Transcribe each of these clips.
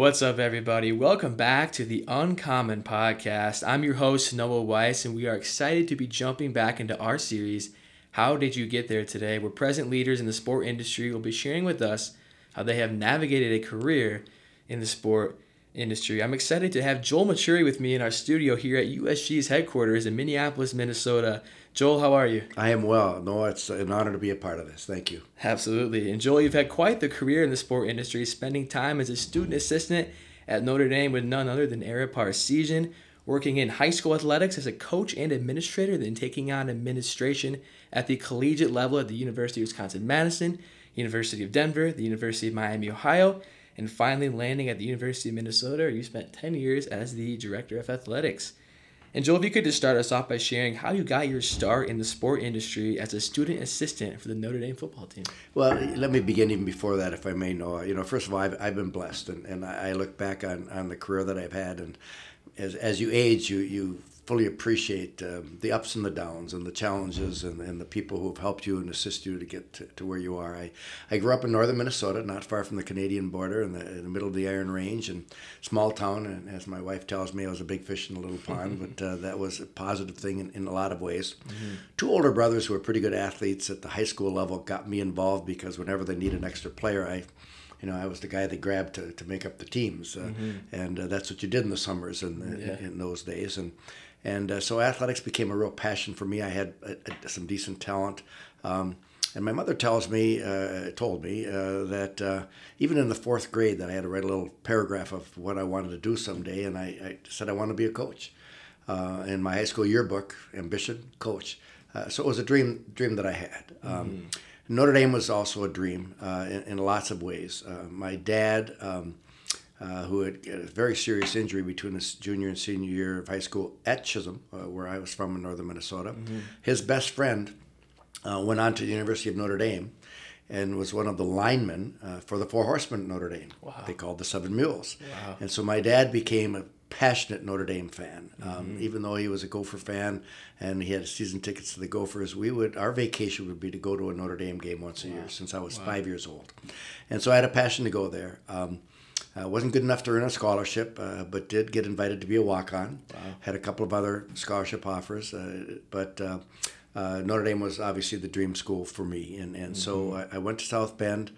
What's up, everybody? Welcome back to the Uncommon Podcast. I'm your host, Noah Weiss, and we are excited to be jumping back into our series, How Did You Get There Today? where present leaders in the sport industry will be sharing with us how they have navigated a career in the sport industry. I'm excited to have Joel Maturi with me in our studio here at USG's headquarters in Minneapolis, Minnesota. Joel, how are you? I am well. No, it's an honor to be a part of this. Thank you. Absolutely. And Joel, you've had quite the career in the sport industry, spending time as a student assistant at Notre Dame with none other than Ara Parseghian, working in high school athletics as a coach and administrator, then taking on administration at the collegiate level at the University of Wisconsin Madison, University of Denver, the University of Miami, Ohio, and finally landing at the University of Minnesota, you spent 10 years as the director of athletics. And Joel, if you could just start us off by sharing how you got your start in the sport industry as a student assistant for the Notre Dame football team. Well, let me begin even before that, if I may, Noah. You know, first of all, I've, I've been blessed, and, and I look back on, on the career that I've had, and as, as you age, you, you fully appreciate um, the ups and the downs and the challenges and, and the people who have helped you and assist you to get to, to, where you are. I, I grew up in northern Minnesota, not far from the Canadian border, in the, in the middle of the Iron Range, and small town. And as my wife tells me, I was a big fish in a little pond, but uh, that was a positive thing in, in a lot of ways. Mm-hmm. Two older brothers who were pretty good athletes at the high school level got me involved because whenever they needed an extra player, I you know, I was the guy they grabbed to, to make up the teams, uh, mm-hmm. and uh, that's what you did in the summers and yeah. in, in, those days. And and uh, so athletics became a real passion for me. I had uh, uh, some decent talent. Um, and my mother tells me, uh, told me uh, that uh, even in the fourth grade, that I had to write a little paragraph of what I wanted to do someday, and I, I said I want to be a coach. in my high school yearbook, ambition, coach. so it was a dream, dream that I had. Um, mm-hmm. Notre Dame was also a dream in, in, lots of ways. my dad. Um, uh, who had a very serious injury between his junior and senior year of high school at Chisholm, uh, where I was from in northern Minnesota. Mm-hmm. His best friend uh, went on to the University of Notre Dame and was one of the linemen uh, for the Four Horsemen at Notre Dame. Wow. They called the Seven Mules. Wow. And so my dad became a passionate Notre Dame fan. Um, mm-hmm. Even though he was a Gopher fan and he had season tickets to the Gophers, we would our vacation would be to go to a Notre Dame game once wow. a year since I was five years old, and so I had a passion to go there. Um, uh, wasn't good enough to earn a scholarship, uh, but did get invited to be a walk-on. Wow. Had a couple of other scholarship offers, uh, but uh, uh, Notre Dame was obviously the dream school for me, and and mm-hmm. so I, I, went to South Bend.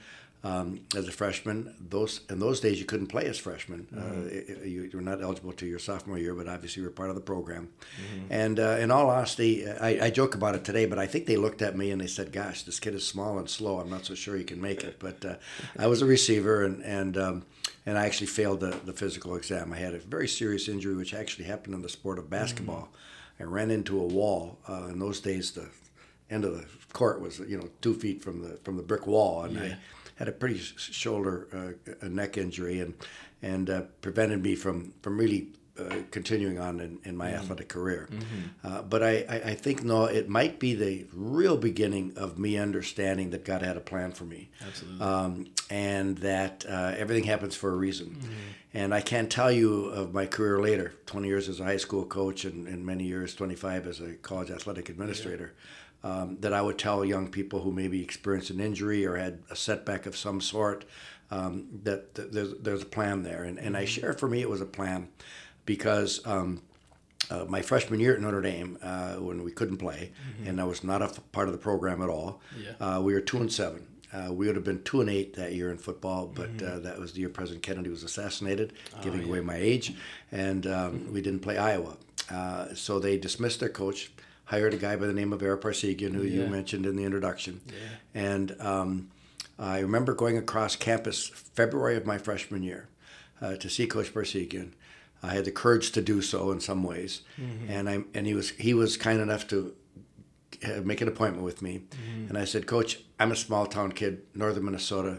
Um, as a freshman, those in those days you couldn't play as freshman. Uh, mm-hmm. you, you, were not eligible to your sophomore year, but obviously you were part of the program. Mm-hmm. And in all honesty, I, I, joke about it today, but I think they looked at me and they said, "Gosh, this kid is small and slow. I'm not so sure he can make it." But I was a receiver, and and um, and I actually failed the, the physical exam. I had a very serious injury, which actually happened in the sport of basketball. Mm-hmm. I ran into a wall. Uh, in those days, the end of the court was you know two feet from the from the brick wall, and yeah. I had a pretty shoulder uh, a neck injury, and and uh, prevented me from from really uh, continuing on in, in my mm-hmm. athletic career. Mm-hmm. Uh, but I, I, I, think, no, it might be the real beginning of me understanding that God had a plan for me. Absolutely. Um, and that uh, everything happens for a reason. Mm-hmm. And I can't tell you of my career later 20 years as a high school coach and, and many years, 25 as a college athletic administrator. Yeah. Um, that I would tell young people who maybe experienced an injury or had a setback of some sort um, that, that, there's, there's a plan there. And, and I mm-hmm. share for me it was a plan because um, uh, my freshman year at Notre Dame, uh, when we couldn't play, mm-hmm. and I was not a f- part of the program at all, yeah. uh, we were two and seven. Uh, we would have been two and eight that year in football, but uh, mm-hmm. that was the year President Kennedy was assassinated, oh, giving yeah. away my age, and um, we didn't play Iowa. Uh, so they dismissed their coach, hired a guy by the name of Ara Parseghian, who you mentioned in the introduction. Yeah. And um, I remember going across campus February of my freshman year uh, to see Coach Parseghian. I had the courage to do so in some ways, and I and he was he was kind enough to make an appointment with me, and I said, Coach, I'm a small town kid, northern Minnesota.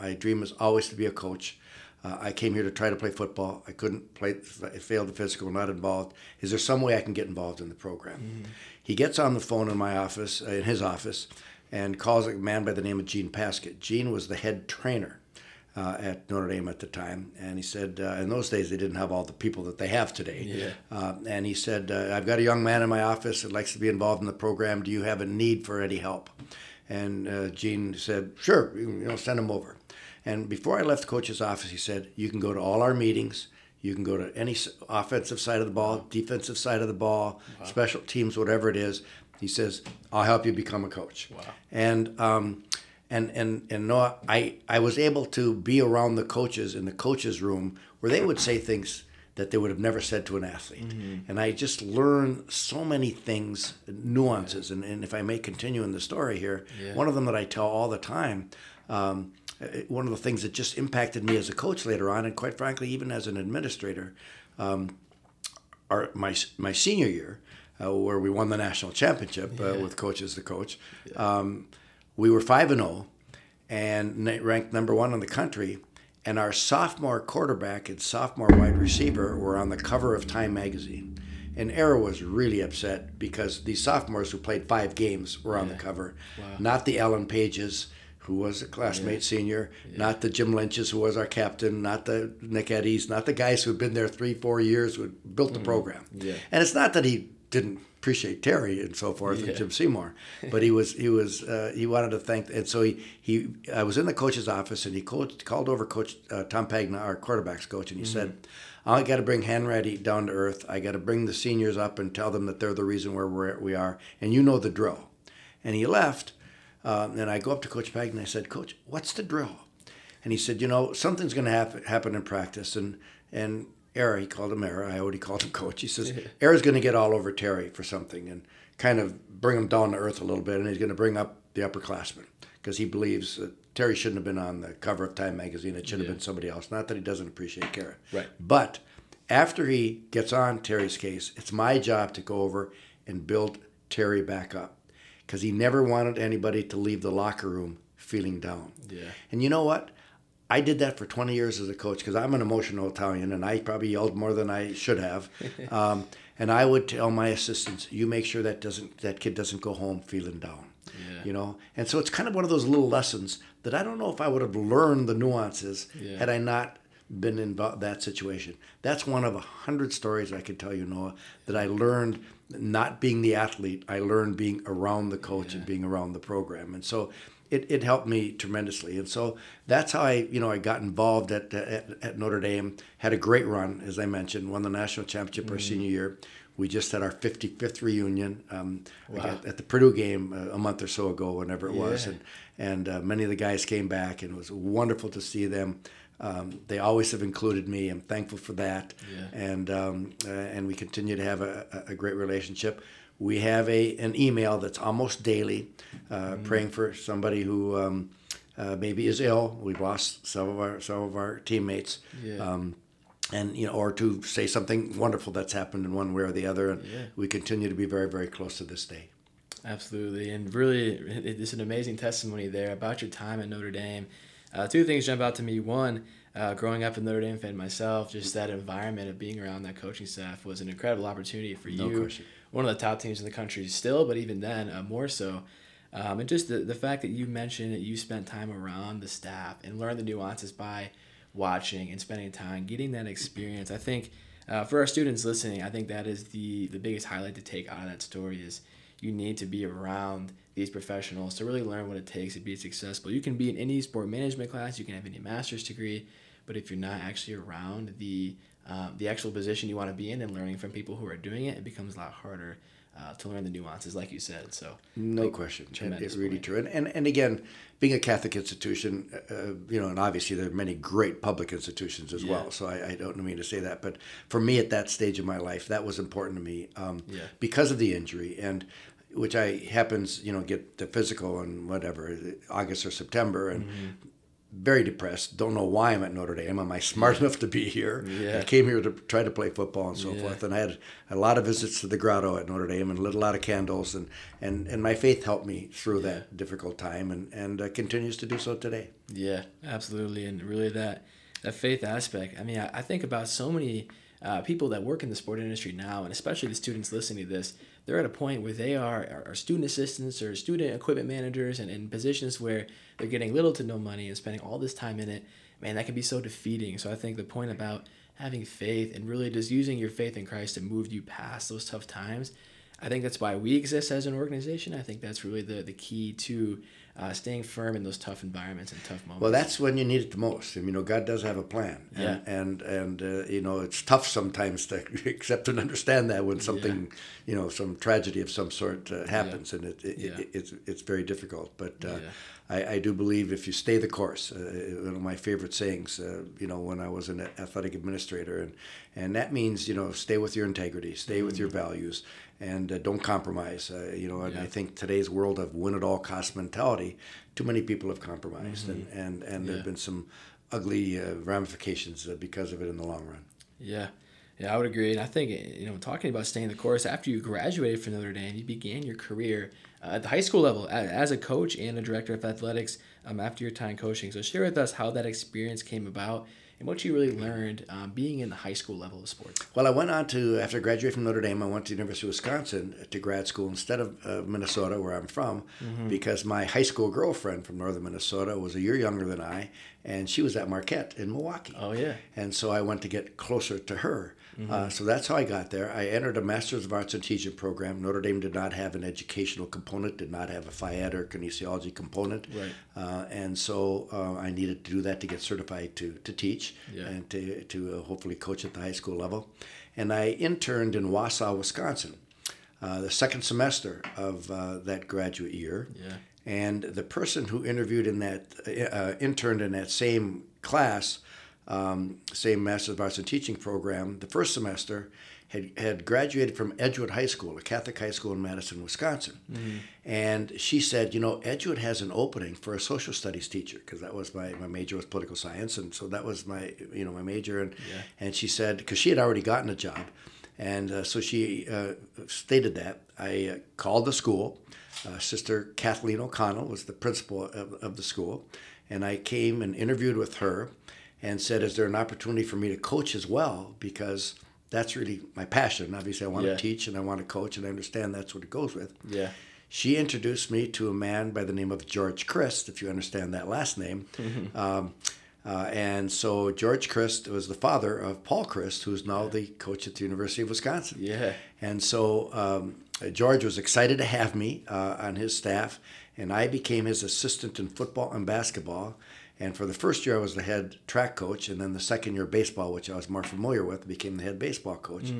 My dream is always to be a coach. Uh, I came here to try to play football. I couldn't play. I failed the physical. Not involved. Is there some way I can get involved in the program? He gets on the phone in my office, uh, in his office, and calls a man by the name of Gene Paszkiet. Gene was the head trainer uh, at Notre Dame at the time, and he said, uh, in those days they didn't have all the people that they have today. Yeah. Uh, and he said, uh, I've got a young man in my office that likes to be involved in the program. Do you have a need for any help? And uh, Gene said, Sure, you know, send him over. And before I left the coach's office, he said, You can go to all our meetings. You can go to any offensive side of the ball, defensive side of the ball, special teams, whatever it is. He says, I'll help you become a coach. Wow. And um, and and and Noah, I I was able to be around the coaches in the coaches room where they would say things that they would have never said to an athlete, Mm-hmm. and I just learned so many things, nuances, and, and if I may continue in the story here, Yeah. one of them that I tell all the time. Um, uh, one of the things that just impacted me as a coach later on, and quite frankly, even as an administrator, um, our my my senior year, uh, where we won the national championship uh, Yeah. with coach as the coach, um, we were five and zero, and ranked number one in the country. And our sophomore quarterback and sophomore wide receiver were on the cover of Time magazine. And Ara was really upset because these sophomores who played five games were on the cover, Wow. not the Alan Pages, who was a classmate senior, not the Jim Lynches, who was our captain, not the Nick Eddies, not the guys who had been there three, four years who built the program. Mm-hmm. Yeah. And it's not that he didn't appreciate Terry and so forth Yeah. and Jim Seymour, but he was he was uh, he wanted to thank and so he he I was in the coach's office and he coached, called over Coach uh, Tom Pagna, our quarterbacks coach, and he said. I got to bring Hanratty down to earth. I got to bring the seniors up and tell them that they're the reason where we're, we are, and you know the drill. And he left, um, and I go up to Coach Pagna and I said, Coach, what's the drill? And he said, you know, something's going to happen happen in practice. And and Ara, he called him Ara. I already called him Coach. He says, Ara's going to get all over Terry for something and kind of bring him down to earth a little bit. And he's going to bring up the upperclassmen because he believes that Terry shouldn't have been on the cover of Time magazine. It should have Yeah. been somebody else. Not that he doesn't appreciate Kara. Right. But after he gets on Terry's case, it's my job to go over and build Terry back up because he never wanted anybody to leave the locker room feeling down. Yeah. And you know what? I did that for 20 years as a coach because I'm an emotional Italian and I probably yelled more than I should have. um, and I would tell my assistants, "You make sure that doesn't that kid doesn't go home feeling down." Yeah. You know, and so it's kind of one of those little lessons that I don't know if I would have learned the nuances Yeah. had I not been in that situation. That's one of a hundred stories I could tell you, Noah, that I learned not being the athlete. I learned being around the coach and being around the program, and so it, it helped me tremendously. And so that's how I, you know, I got involved at, at, at Notre Dame. Had a great run, as I mentioned, won the national championship our senior year. We just had our 55th reunion um, Wow. at, at the Purdue game uh, a month or so ago, whenever it was, and and uh, many of the guys came back, and it was wonderful to see them. Um, they always have included me. I'm thankful for that, Yeah. and um, uh, and we continue to have a a great relationship. We have a an email that's almost daily, uh, Mm-hmm. praying for somebody who um, uh, maybe is ill. We've lost some of our some of our teammates. Yeah. Um, and you know, or to say something wonderful that's happened in one way or the other, and Yeah. we continue to be very, very close to this day. Absolutely, and really, it's an amazing testimony there about your time at Notre Dame. Uh, two things jump out to me. One, uh, growing up a Notre Dame fan myself, just that environment of being around that coaching staff was an incredible opportunity for No you. question. One of the top teams in the country still, but even then, uh, more so. Um, and just the, the fact that you mentioned that you spent time around the staff and learned the nuances by watching and spending time, getting that experience. I think uh, for our students listening, I think that is the the biggest highlight to take out of that story is you need to be around these professionals to really learn what it takes to be successful. You can be in any sport management class, you can have any master's degree, but if you're not actually around the um, the actual position you want to be in and learning from people who are doing it, it becomes a lot harder uh, to learn the nuances, like you said. So no like, question, it's really point. true. And, and and again, being a Catholic institution, uh, you know, and obviously there are many great public institutions as Yeah. well. So I, I don't mean to say that, but for me at that stage of my life, that was important to me um, Yeah. because of the injury and. Which I happens, you know, get the physical and whatever August or September, and Mm-hmm. Very depressed. Don't know why I'm at Notre Dame. Am I smart enough to be here? Yeah. I came here to try to play football and so Yeah. forth. And I had a lot of visits to the grotto at Notre Dame and lit a lot of candles. And, and, and my faith helped me through that difficult time and, and uh, continues to do so today. Yeah, absolutely, and really that that faith aspect. I mean, I, I think about so many uh, people that work in the sport industry now, and especially the students listening to this. They're at a point where they are, are, student assistants or student equipment managers, and in positions where they're getting little to no money and spending all this time in it. Man, that can be so defeating. So I think the point about having faith and really just using your faith in Christ to move you past those tough times. I think that's why we exist as an organization. I think that's really the, the key to uh, staying firm in those tough environments and tough moments. Well, that's when you need it the most. I mean, you know, God does have a plan, and Yeah. and, and uh, you know, it's tough sometimes to accept and understand that when something, you know, some tragedy of some sort uh, happens, and it, it, Yeah. it, it's it's very difficult. But uh, Yeah. I, I do believe if you stay the course, uh, one of my favorite sayings, uh, you know, when I was an athletic administrator, and and that means you know, stay with your integrity, stay with your values, and uh, don't compromise. Uh, you know, and Yeah. I think today's world of win at all cost mentality, too many people have compromised, and and and Yeah. there've been some ugly uh, ramifications uh, because of it in the long run. Yeah, yeah, I would agree. And I think you know, talking about staying the course after you graduated from Notre Dame, you began your career uh, at the high school level as a coach and a director of athletics um, after your time coaching. So share with us how that experience came about and what you really learned um, being in the high school level of sports. Well, I went on to after graduating from Notre Dame, I went to the University of Wisconsin to grad school instead of uh, Minnesota, where I'm from, because my high school girlfriend from northern Minnesota was a year younger than I, and she was at Marquette in Milwaukee. Oh yeah, And so I went to get closer to her. Uh, so that's how I got there. I entered a Master's of Arts in Teaching program. Notre Dame did not have an educational component, did not have a phy ed or kinesiology component. Right. Uh, and so uh, I needed to do that to get certified to, to teach Yeah. and to, to uh, hopefully coach at the high school level. And I interned in Wausau, Wisconsin, uh, the second semester of uh, that graduate year. yeah, And the person who interviewed in that, uh, interned in that same class, um, same Master's of Arts in Teaching program, the first semester, had, had graduated from Edgewood High School, a Catholic high school in Madison, Wisconsin. And she said, you know, Edgewood has an opening for a social studies teacher, because that was my, my major was political science. And so that was my, you know, my major. And, Yeah. and she said, because she had already gotten a job. And uh, so she uh, stated that. I uh, called the school. Uh, Sister Kathleen O'Connell was the principal of, of the school. And I came and interviewed with her and said, Is there an opportunity for me to coach as well? Because that's really my passion. Obviously, I want Yeah. to teach and I want to coach, and I understand that's what it goes with. yeah, She introduced me to a man by the name of George Chryst, if you understand that last name. um, uh, and so George Chryst was the father of Paul Chryst, who's now the coach at the University of Wisconsin. yeah, And so um, George was excited to have me uh, on his staff, and I became his assistant in football and basketball. And for the first year, I was the head track coach, and then the second year, baseball, which I was more familiar with, became the head baseball coach.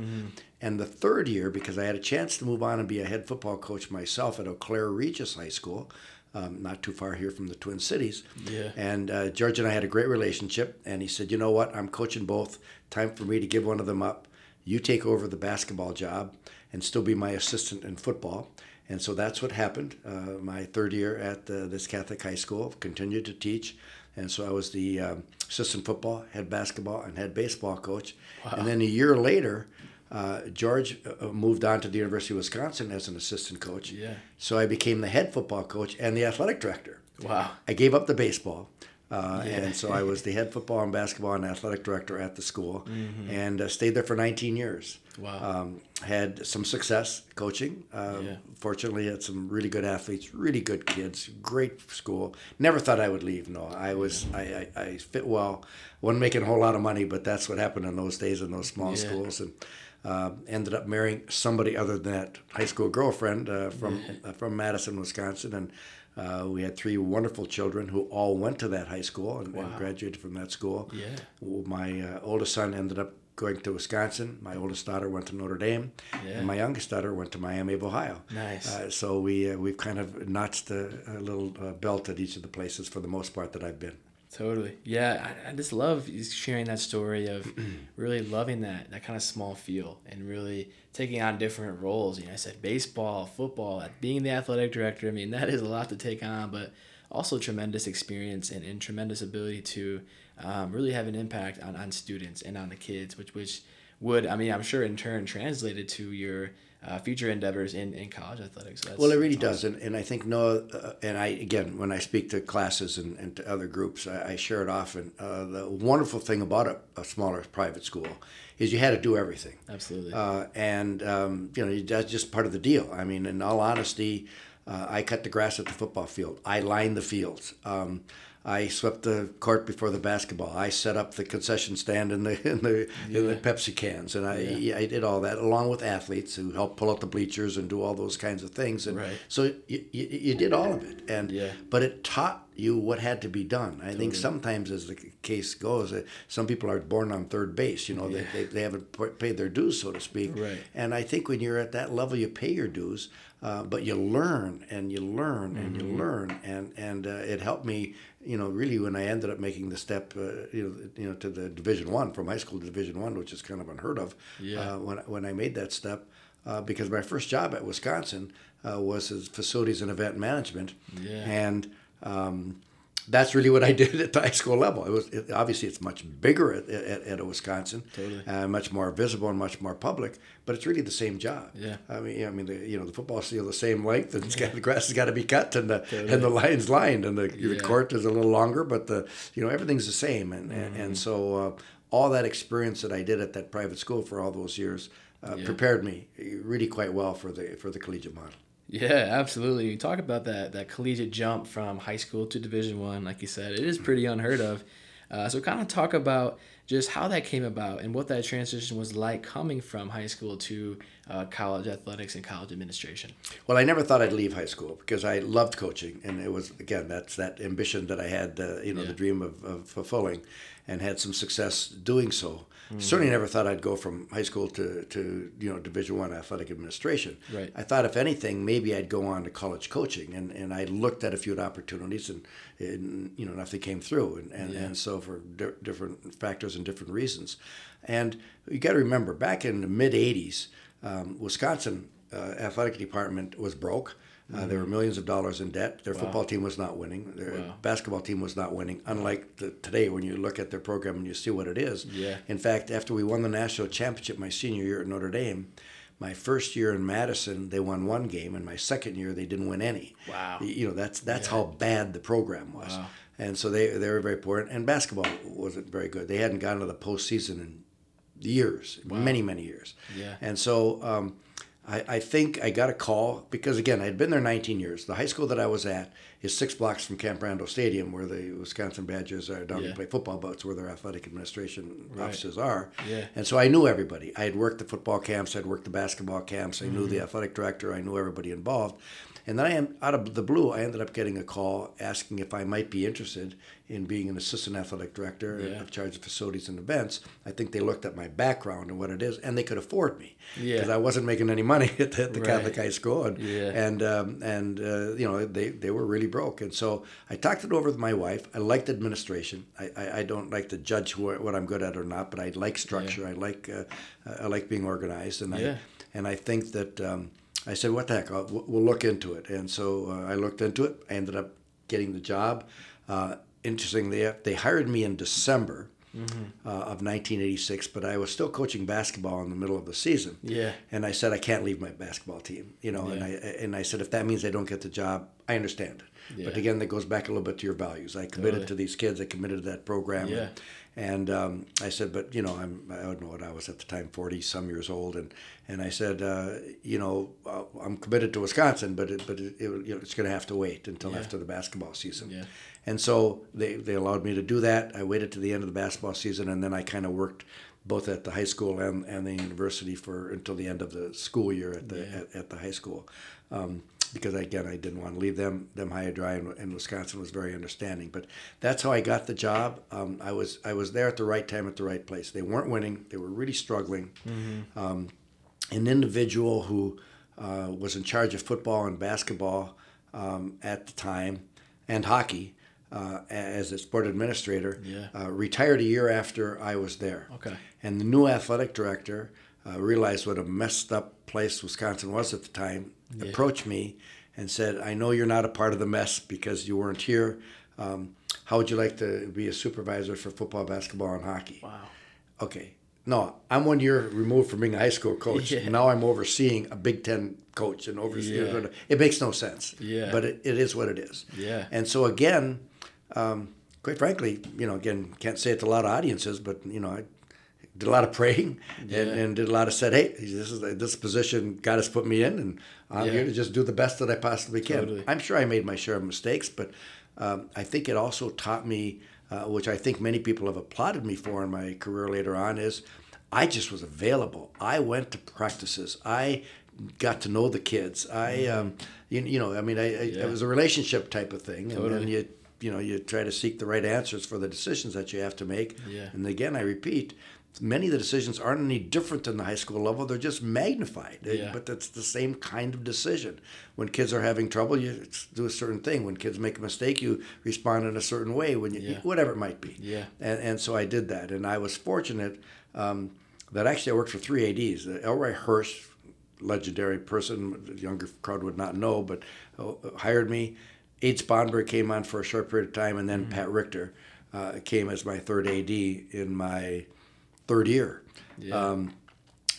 And the third year, because I had a chance to move on and be a head football coach myself at Eau Claire Regis High School, um, not too far here from the Twin Cities. Yeah. And uh, George and I had a great relationship, and he said, "You know what? I'm coaching both. Time for me to give one of them up. You take over the basketball job, and still be my assistant in football." And so that's what happened. Uh, my third year at the, this Catholic high school, continued to teach, and so I was the um, assistant football, head basketball, and head baseball coach. And then a year later, uh, George uh, moved on to the University of Wisconsin as an assistant coach. Yeah. So I became the head football coach and the athletic director. wow, I gave up the baseball. Uh, Yeah. And so I was the head football and basketball and athletic director at the school Mm-hmm. and uh, stayed there for 19 years. Wow. Um, had some success coaching. Um, Yeah. Fortunately, had some really good athletes, really good kids, great school. Never thought I would leave. No, I was, I, I, I fit well. wasn't making a whole lot of money, but that's what happened in those days in those small Yeah. schools. And uh, ended up marrying somebody other than that high school girlfriend uh, from uh, from Madison, Wisconsin, and uh, we had three wonderful children who all went to that high school and, and graduated from that school. Yeah. My uh, oldest son ended up going to Wisconsin. My oldest daughter went to Notre Dame, Yeah. and my youngest daughter went to Miami of Ohio. Nice. Uh, so we uh, we've kind of notched a, a little uh, belt at each of the places for the most part that I've been. Totally. Yeah, I, I just love sharing that story of really loving that that kind of small feel and really taking on different roles. You know, I said baseball, football, being the athletic director. I mean, that is a lot to take on, but also tremendous experience and, and tremendous ability to um, really have an impact on, on students and on the kids, which which would I mean I'm sure in turn translated to your uh, future endeavors in, in college athletics. That's, Well, it really does, and, and I think Noah, uh, and I again when I speak to classes and, and to other groups, I, I share it often. Uh, the wonderful thing about a, a smaller private school is you had to do everything. Absolutely. uh, and um, you know that's just part of the deal. I mean, in all honesty, uh, I cut the grass at the football field. I lined the fields. Um, I swept the court before the basketball. I set up the concession stand in the in the, in the Pepsi cans, and I I did all that along with athletes who helped pull out the bleachers and do all those kinds of things. And Right. so you, you, you did all of it, and Yeah. but it taught you what had to be done. I think sometimes, as the case goes, uh, some people are born on third base. You know, they, they, they haven't paid their dues, so to speak. Right. And I think when you're at that level, you pay your dues, uh, but you learn and you learn and Mm-hmm. you learn, and and uh, it helped me. You know, really, when I ended up making the step, uh, you know, you know, to the Division One from high school to Division One, which is kind of unheard of. Yeah. Uh, when when I made that step, uh, because my first job at Wisconsin uh, was as facilities and event management, Yeah. and um, that's really what I did at the high school level. It was it, obviously it's much bigger at, at, at Wisconsin, Totally. uh, much more visible and much more public, but it's really the same job. Yeah. I mean, I mean, the, you know, the football's still the same length, and it's got, the grass has got to be cut, and the and the lines lined, and the, the court is a little longer, but the you know everything's the same, and and, Mm-hmm. and so uh, all that experience that I did at that private school for all those years uh, prepared me really quite well for the for the collegiate model. Yeah, absolutely. You talk about that that collegiate jump from high school to Division One, like you said, it is pretty unheard of. Uh, so, kind of talk about just how that came about and what that transition was like coming from high school to uh, college athletics and college administration. Well, I never thought I'd leave high school because I loved coaching, and it was again that's that ambition that I had, uh, you know, Yeah. the dream of, of fulfilling, and had some success doing so. Mm. Certainly, never thought I'd go from high school to, to you know Division One athletic administration. Right. I thought if anything, maybe I'd go on to college coaching, and, and I looked at a few opportunities, and, and you know nothing came through, and and, and so for di- different factors and different reasons, and you got to remember back in the mid '80s, um, Wisconsin uh, athletic department was broke. Uh, there were millions of dollars in debt. Their football team was not winning. Their Mm-hmm. Wow. basketball team was not winning. Unlike the, today, when you look at their program and you see what it is. Yeah. In fact, after we won the national championship my senior year at Notre Dame, my first year in Madison, they won one game, and my second year they didn't win any. Wow. You know that's that's how bad the program was, Wow. and so they they were very poor. And basketball wasn't very good. They hadn't gotten to the postseason in years, many many years. Yeah. And so um, I, I think I got a call because again I'd been there 19 years. The high school that I was at is six blocks from Camp Randall Stadium, where the Wisconsin Badgers are down Yeah. to play football, but it's where their athletic administration Right. offices are. Yeah. And so I knew everybody. I had worked the football camps, I'd worked the basketball camps, I knew Mm-hmm. the athletic director, I knew everybody involved. And then I am out of the blue, I ended up getting a call asking if I might be interested in being an assistant athletic director Yeah. in charge of facilities and events. I think they looked at my background and what it is, and they could afford me Yeah. because I wasn't making any money at the, the Right. Catholic high school, and Yeah. and um, and uh, you know they, they were really broke, and so I talked it over with my wife. I liked administration. I, I, I don't like to judge who, what I'm good at or not, but I like structure. I like uh, I like being organized, and Yeah. I and I think that um, I said, what the heck, I'll, we'll look into it, and so uh, I looked into it. I ended up getting the job. Uh, interestingly, they hired me in December. Uh, of 1986, but I was still coaching basketball in the middle of the season. Yeah. And I said I can't leave my basketball team, you know. Yeah. And I and I said if that means I don't get the job, I understand. Yeah. But again, that goes back a little bit to your values. I committed Totally. to these kids. I committed to that program. Yeah. And um, I said, but you know, I'm I don't know what I was at the time, forty some years old, and and I said, uh, you know, uh, I'm committed to Wisconsin, but it, but it, it, you know, it's going to have to wait until Yeah. after the basketball season. Yeah. And so they, they allowed me to do that. I waited to the end of the basketball season, and then I kind of worked both at the high school and, and the university for until the end of the school year at the Yeah. at, at the high school. Um, because again I didn't want to leave them them high and dry, and, and Wisconsin was very understanding. But that's how I got the job. Um, I was I was there at the right time at the right place. They weren't winning; they were really struggling. Mm-hmm. Um, an individual who uh, was in charge of football and basketball um, at the time, and hockey. Uh, as a sport administrator, yeah. uh, retired a year after I was there. Okay. And the new athletic director uh, realized what a messed up place Wisconsin was at the time, yeah. approached me and said, I know you're not a part of the mess because you weren't here. Um, how would you like to be a supervisor for football, basketball, and hockey? Wow. Okay. No, I'm one year removed from being a high school coach. Yeah. Now I'm overseeing a Big Ten coach and overseeing. Yeah. It makes no sense. Yeah. But it, it is what it is. Yeah. And so again, um, quite frankly, you know, again, can't say it to a lot of audiences, but you know, I did a lot of praying Yeah. and, and did a lot of said, hey, this is this position God has put me in, and I'm Yeah. here to just do the best that I possibly can. Totally. I'm sure I made my share of mistakes, but um, I think it also taught me, uh, which I think many people have applauded me for in my career later on, is I just was available. I went to practices. I got to know the kids. I, um, you, you know, I mean, I, I, Mm-hmm. Yeah. it was a relationship type of thing, and then you, you know, you try to seek the right answers for the decisions that you have to make. Yeah. And again, I repeat, many of the decisions aren't any different than the high school level. They're just magnified. Yeah. But that's the same kind of decision. When kids are having trouble, you do a certain thing. When kids make a mistake, you respond in a certain way. When you, Yeah. whatever it might be. Yeah. And, and so I did that, and I was fortunate um, that actually I worked for three ads. Uh, Elroy Hirsch, legendary person, the younger crowd would not know, but uh, hired me. Ade Sponberg came on for a short period of time, and then Pat Richter uh, came as my third AD in my third year. Yeah. Um,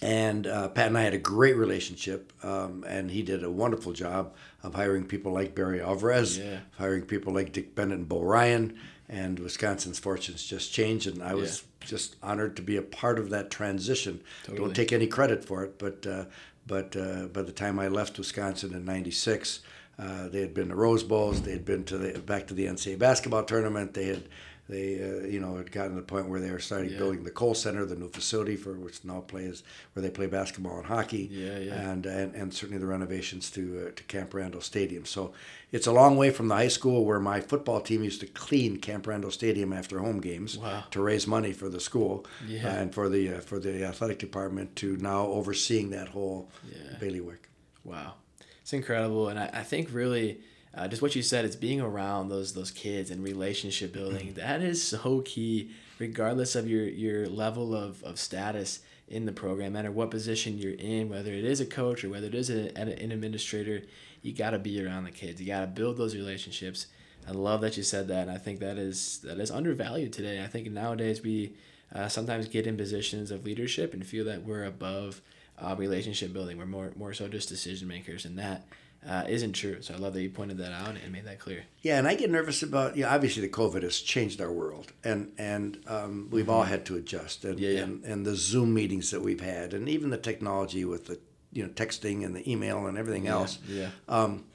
and uh, Pat and I had a great relationship, um, and he did a wonderful job of hiring people like Barry Alvarez, Yeah. hiring people like Dick Bennett and Bo Ryan, and Wisconsin's fortunes just changed, and I was just honored to be a part of that transition. Totally. Don't take any credit for it, but uh, but uh, by the time I left Wisconsin in '96, uh, they had been to Rose Bowls, they had been to the back to the NCAA basketball tournament, they had. They, uh, you know, had gotten to the point where they were starting Yeah. building the Kohl Center, the new facility for which now plays where they play basketball and hockey Yeah, yeah. and, and and certainly the renovations to uh, to Camp Randall Stadium. So it's a long way from the high school where my football team used to clean Camp Randall Stadium after home games Wow. to raise money for the school Yeah. and for the uh, for the athletic department to now overseeing that whole Yeah. bailiwick. Wow, it's incredible, and I, I think really uh, just what you said is being around those those kids and relationship building. That is so key, regardless of your your level of, of status in the program, no matter what position you're in, whether it is a coach or whether it is a, an, an administrator. You got to be around the kids. You got to build those relationships. I love that you said that, and I think that is that is undervalued today. I think nowadays we uh, sometimes get in positions of leadership and feel that we're above uh, relationship building. We're more more so just decision makers, and that uh, isn't true. So I love that you pointed that out and made that clear. Yeah, and I get nervous about yeah. Obviously, the COVID has changed our world, and and um, we've all had to adjust, and, Mm-hmm. Yeah, yeah. and and the Zoom meetings that we've had, and even the technology with the you know texting and the email and everything else. Yeah. Um,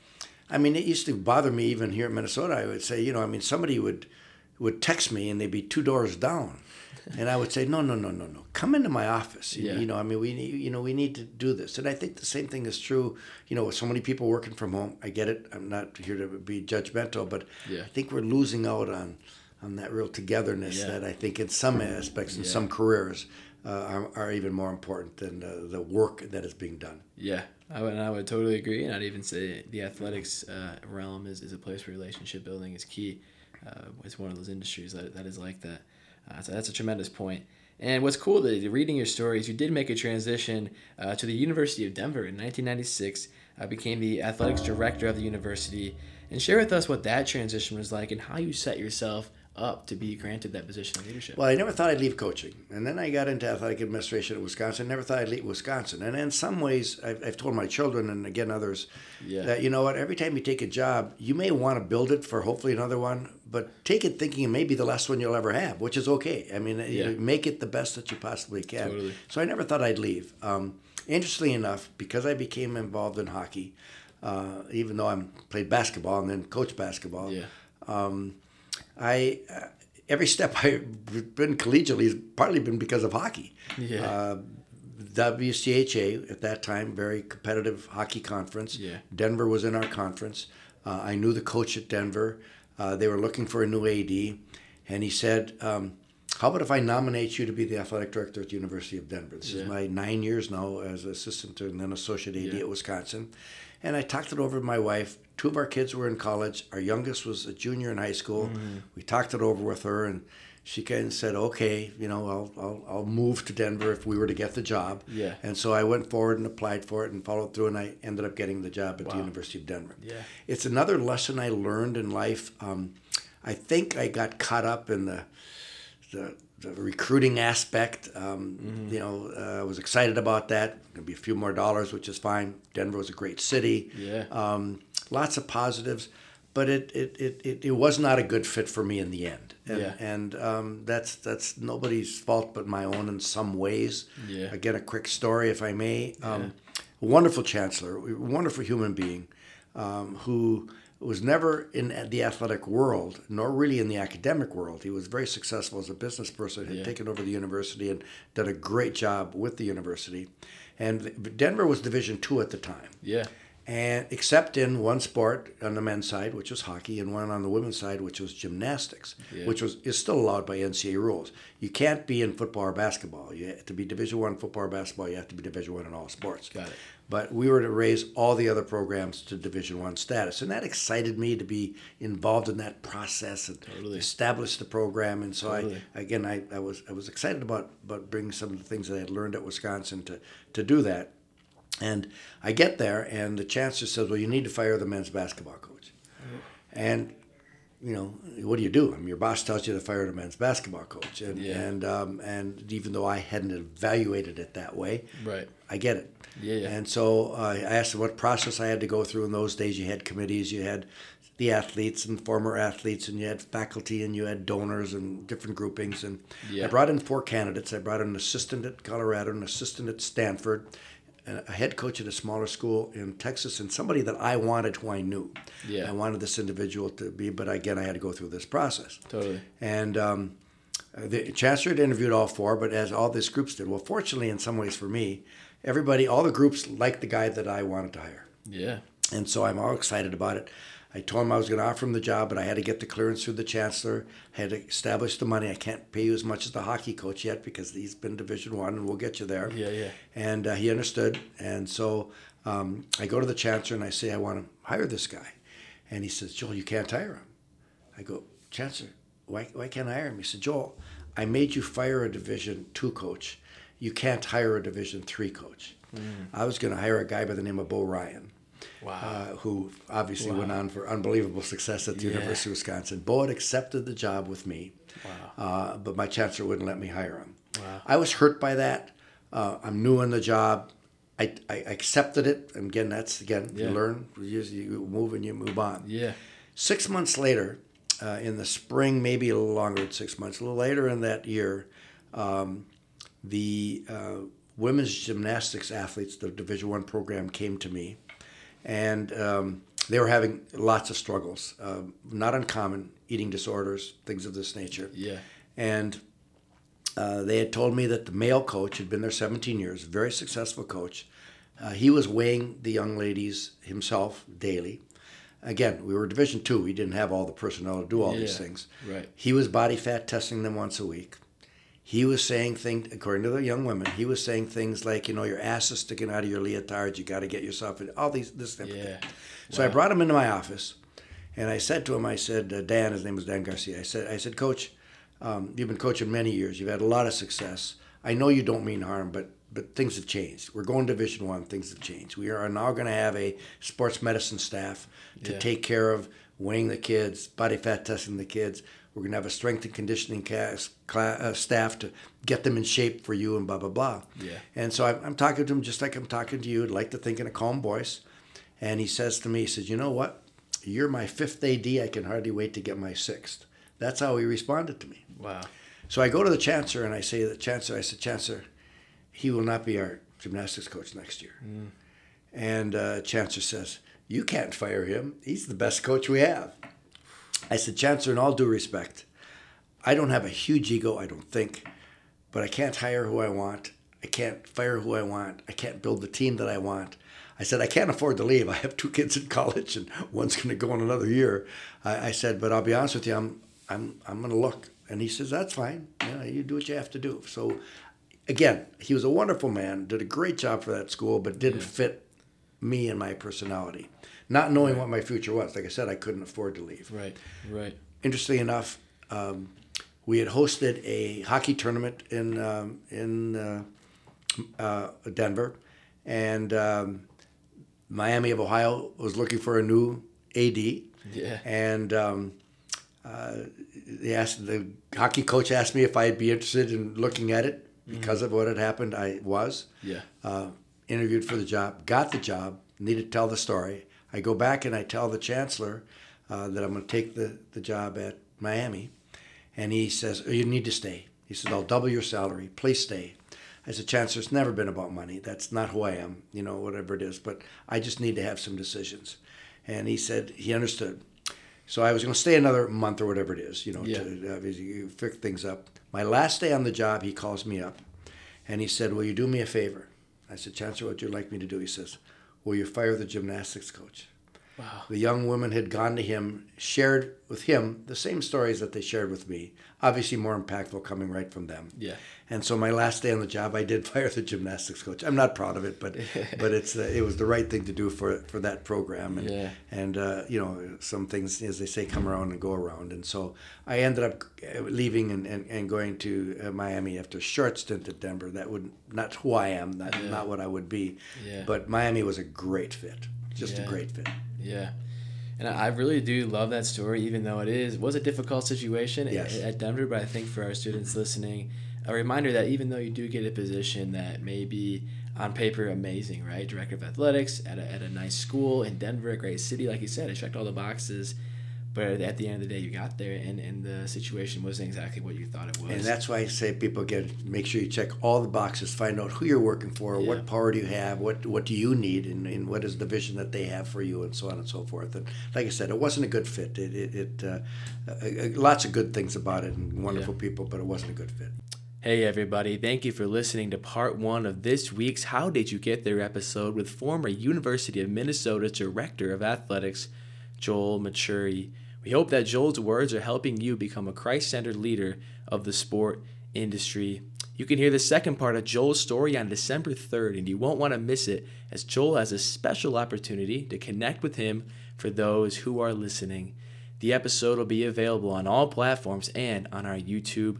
I mean, it used to bother me even here in Minnesota. I would say, you know, I mean, somebody would would text me and they'd be two doors down, and I would say, no, no, no, no, no, come into my office. You- Yeah. You know, I mean, we need, you know, we need to do this, and I think the same thing is true. You know, with so many people working from home, I get it. I'm not here to be judgmental, but Yeah. I think we're losing out on on that real togetherness Yeah. that I think in some aspects, in some careers, uh, are, are even more important than the, the work that is being done. Yeah, I would, and I would totally agree, and I'd even say the athletics uh, realm is, is a place where relationship building is key. Uh, it's one of those industries that, that is like that. Uh, so that's a tremendous point. And what's cool that reading your stories, you did make a transition uh, to the University of Denver in 1996. Uh, became the athletics director of the university, and share with us what that transition was like and how you set yourself up to be granted that position of leadership. Well, I never thought I'd leave coaching. And then I got into athletic administration at Wisconsin. Never thought I'd leave Wisconsin. And in some ways, I've, I've told my children and again others Yeah. that, you know what, every time you take a job, you may want to build it for hopefully another one, but take it thinking it may be the last one you'll ever have, which is okay. I mean, Yeah. make it the best that you possibly can. Totally. So I never thought I'd leave. Um, interestingly enough, because I became involved in hockey, uh, even though I played basketball and then coached basketball, yeah, I uh, every step I've been collegially has partly been because of hockey. Yeah. Uh, WCHA at that time, very competitive hockey conference. Yeah. Denver was in our conference. Uh, I knew the coach at Denver. Uh, they were looking for a new AD, and he said, um, "How about if I nominate you to be the athletic director at the University of Denver?" This Yeah. is my nine years now as assistant and then associate AD Yeah. at Wisconsin. And I talked it over with my wife. Two of our kids were in college. Our youngest was a junior in high school. Mm-hmm. We talked it over with her, and she kind of said, "Okay, you know, I'll, I'll I'll move to Denver if we were to get the job." Yeah. And so I went forward and applied for it and followed through, and I ended up getting the job at the University of Denver. Yeah. It's another lesson I learned in life. Um, I think I got caught up in the the, the recruiting aspect. Um, Mm-hmm. You know, uh, I was excited about that. Going to be a few more dollars, which is fine. Denver was a great city. Yeah. Um, lots of positives, but it, it, it, it, it was not a good fit for me in the end. And, Yeah. and um, that's that's nobody's fault but my own in some ways. Yeah. Again, a quick story, if I may. Um, a wonderful chancellor, wonderful human being, um, who was never in the athletic world, nor really in the academic world. He was very successful as a business person, had Yeah. taken over the university and done a great job with the university. And Denver was Division two at the time Yeah. And except in one sport on the men's side, which was hockey, and one on the women's side, which was gymnastics, Yeah. which was is still allowed by NCAA rules. You can't be in football or basketball. You have to be Division One football or basketball, you have to be Division One in all sports. Got it. But we were to raise all the other programs to Division One status, and that excited me to be involved in that process and Totally. establish the program. And so Totally. I again I, I was I was excited about about bringing some of the things that I had learned at Wisconsin to to do that. And I get there, and the chancellor says, "Well, you need to fire the men's basketball coach." And you know, what do you do? I mean, your boss tells you to fire the men's basketball coach, and Yeah. and um, and even though I hadn't evaluated it that way, Right. I get it. Yeah, yeah. And so uh, I asked him what process I had to go through. In those days, you had committees, you had the athletes and former athletes, and you had faculty, and you had donors and different groupings. And Yeah. I brought in four candidates. I brought in an assistant at Colorado, an assistant at Stanford, a head coach at a smaller school in Texas, and somebody that I wanted, who I knew. Yeah. I wanted this individual to be, but again, I had to go through this process. Totally. And um, the chancellor had interviewed all four, but as all these groups did, well, fortunately, in some ways for me, everybody, all the groups liked the guy that I wanted to hire. Yeah. And so I'm all excited about it. I told him I was going to offer him the job, but I had to get the clearance through the chancellor. I had to establish the money. I can't pay you as much as the hockey coach yet because he's been Division One, and we'll get you there. Yeah, yeah. And uh, he understood. And so um, I go to the chancellor and I say, I want to hire this guy. And he says, Joel, you can't hire him. I go, Chancellor, why, why can't I hire him? He said, Joel, I made you fire a Division Two coach. You can't hire a Division Three coach. I was going to hire a guy by the name of Bo Ryan Wow. uh, who obviously Wow. went on for unbelievable success at the Yeah. University of Wisconsin. Bo had accepted the job with me, Wow. uh, but my chancellor wouldn't let me hire him. Wow. I was hurt by that. Uh, I'm new in the job. I, I accepted it. And again, that's again, Yeah. you learn, you, you move and you move on. Yeah. Six months later, uh, in the spring, maybe a little longer than six months, a little later in that year, um, the uh, women's gymnastics athletes, the Division One program, came to me, and um, they were having lots of struggles, um, not uncommon, eating disorders, things of this nature, Yeah. and uh, they had told me that the male coach had been there 17 years, very successful coach. Uh, he was weighing the young ladies himself daily. Again, we were Division Two. We didn't have all the personnel to do all these things. right. He was body fat testing them once a week. He was saying things, according to the young women, he was saying things like, you know, your ass is sticking out of your leotard. You got to get yourself in all these this type of Yeah. thing. So I brought him into my office, and I said to him, I said, uh, Dan, his name was Dan Garcia. I said, I said, Coach, um, you've been coaching many years. You've had a lot of success. I know you don't mean harm, but but things have changed. We're going to Division One. Things have changed. We are now going to have a sports medicine staff to Yeah. take care of weighing the kids, body fat testing the kids. We're going to have a strength and conditioning cast, cla uh, staff to get them in shape for you and blah blah blah. Yeah. And so I'm, I'm talking to him just like I'm talking to you. I'd like to think in a calm voice. And he says to me, he says, "You know what? You're my fifth AD. I can hardly wait to get my sixth. That's how he responded to me. Wow. So I go to the chancellor and I say to the chancellor, I said, Chancellor, he will not be our gymnastics coach next year. And uh, chancellor says, You can't fire him. He's the best coach we have. I said, Chancellor, in all due respect, I don't have a huge ego, I don't think, but I can't hire who I want. I can't fire who I want. I can't build the team that I want. I said, I can't afford to leave. I have two kids in college and one's going to go in another year. I, I, said, but I'll be honest with you, I'm, I'm, I'm going to look. And he says, that's fine. You, know, you do what you have to do. So again, he was a wonderful man, did a great job for that school, but didn't yeah. fit me and my personality. Not knowing right. what my future was. Like I said, I couldn't afford to leave. Right, right. Interestingly enough, um, we had hosted a hockey tournament in um, in uh, uh, Denver, and um, Miami of Ohio was looking for a new AD. Yeah. And um, uh, they asked the hockey coach asked me if I'd be interested in looking at it because mm-hmm. of what had happened. I was. Yeah. Uh, interviewed for the job, got the job, needed to tell the story. I go back and I tell the chancellor uh, that I'm going to take the, the job at Miami. And he says, oh, You need to stay. He says, I'll double your salary. Please stay. As a chancellor, it's never been about money. That's not who I am, you know, whatever it is. But I just need to have some decisions. And he said he understood. So I was going to stay another month or whatever it is, you know, yeah. to uh, fix things up. My last day on the job, he calls me up and he said, Will you do me a favor? I said, Chancellor, what would you like me to do? He says, Will you fire the gymnastics coach? Wow. The young women had gone to him, shared with him the same stories that they shared with me. Obviously, more impactful coming right from them. Yeah. And so, my last day on the job, I did fire the gymnastics coach. I'm not proud of it, but but it's uh, it was the right thing to do for for that program. And yeah. and uh, you know, some things, as they say, come around and go around. And so, I ended up uh, leaving and, and, and going to uh, Miami after a short stint at Denver. That would not who I am, not yeah. not what I would be. Yeah. But Miami was a great fit, just yeah. a great fit. Yeah. And I really do love that story, even though it is was a difficult situation yes. at Denver. But I think for our students listening, a reminder that even though you do get a position that may be on paper amazing, right? Director of athletics at a, at a nice school in Denver, a great city, like you said, it checked all the boxes but at the end of the day you got there and, and the situation wasn't exactly what you thought it was and that's why i say people get make sure you check all the boxes find out who you're working for yeah. what power do you have what what do you need and, and what is the vision that they have for you and so on and so forth and like i said it wasn't a good fit it, it, it uh, uh, lots of good things about it and wonderful yeah. people but it wasn't a good fit Hey, everybody, thank you for listening to part one of this week's How Did You Get There episode with former University of Minnesota Director of Athletics, Joel Maturi. We hope that Joel's words are helping you become a Christ centered leader of the sport industry. You can hear the second part of Joel's story on December 3rd, and you won't want to miss it as Joel has a special opportunity to connect with him for those who are listening. The episode will be available on all platforms and on our YouTube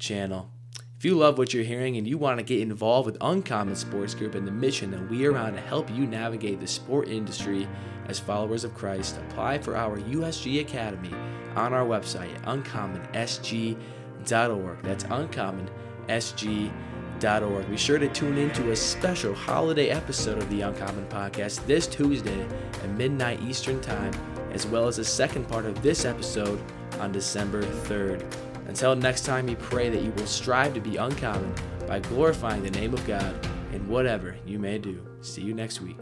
channel. If you love what you're hearing and you want to get involved with Uncommon Sports Group and the mission that we are on to help you navigate the sport industry as followers of Christ, apply for our USG Academy on our website uncommonSG.org. That's uncommonSG.org. Be sure to tune in to a special holiday episode of the Uncommon Podcast this Tuesday at midnight Eastern Time, as well as a second part of this episode on December 3rd. Until next time, we pray that you will strive to be uncommon by glorifying the name of God in whatever you may do. See you next week.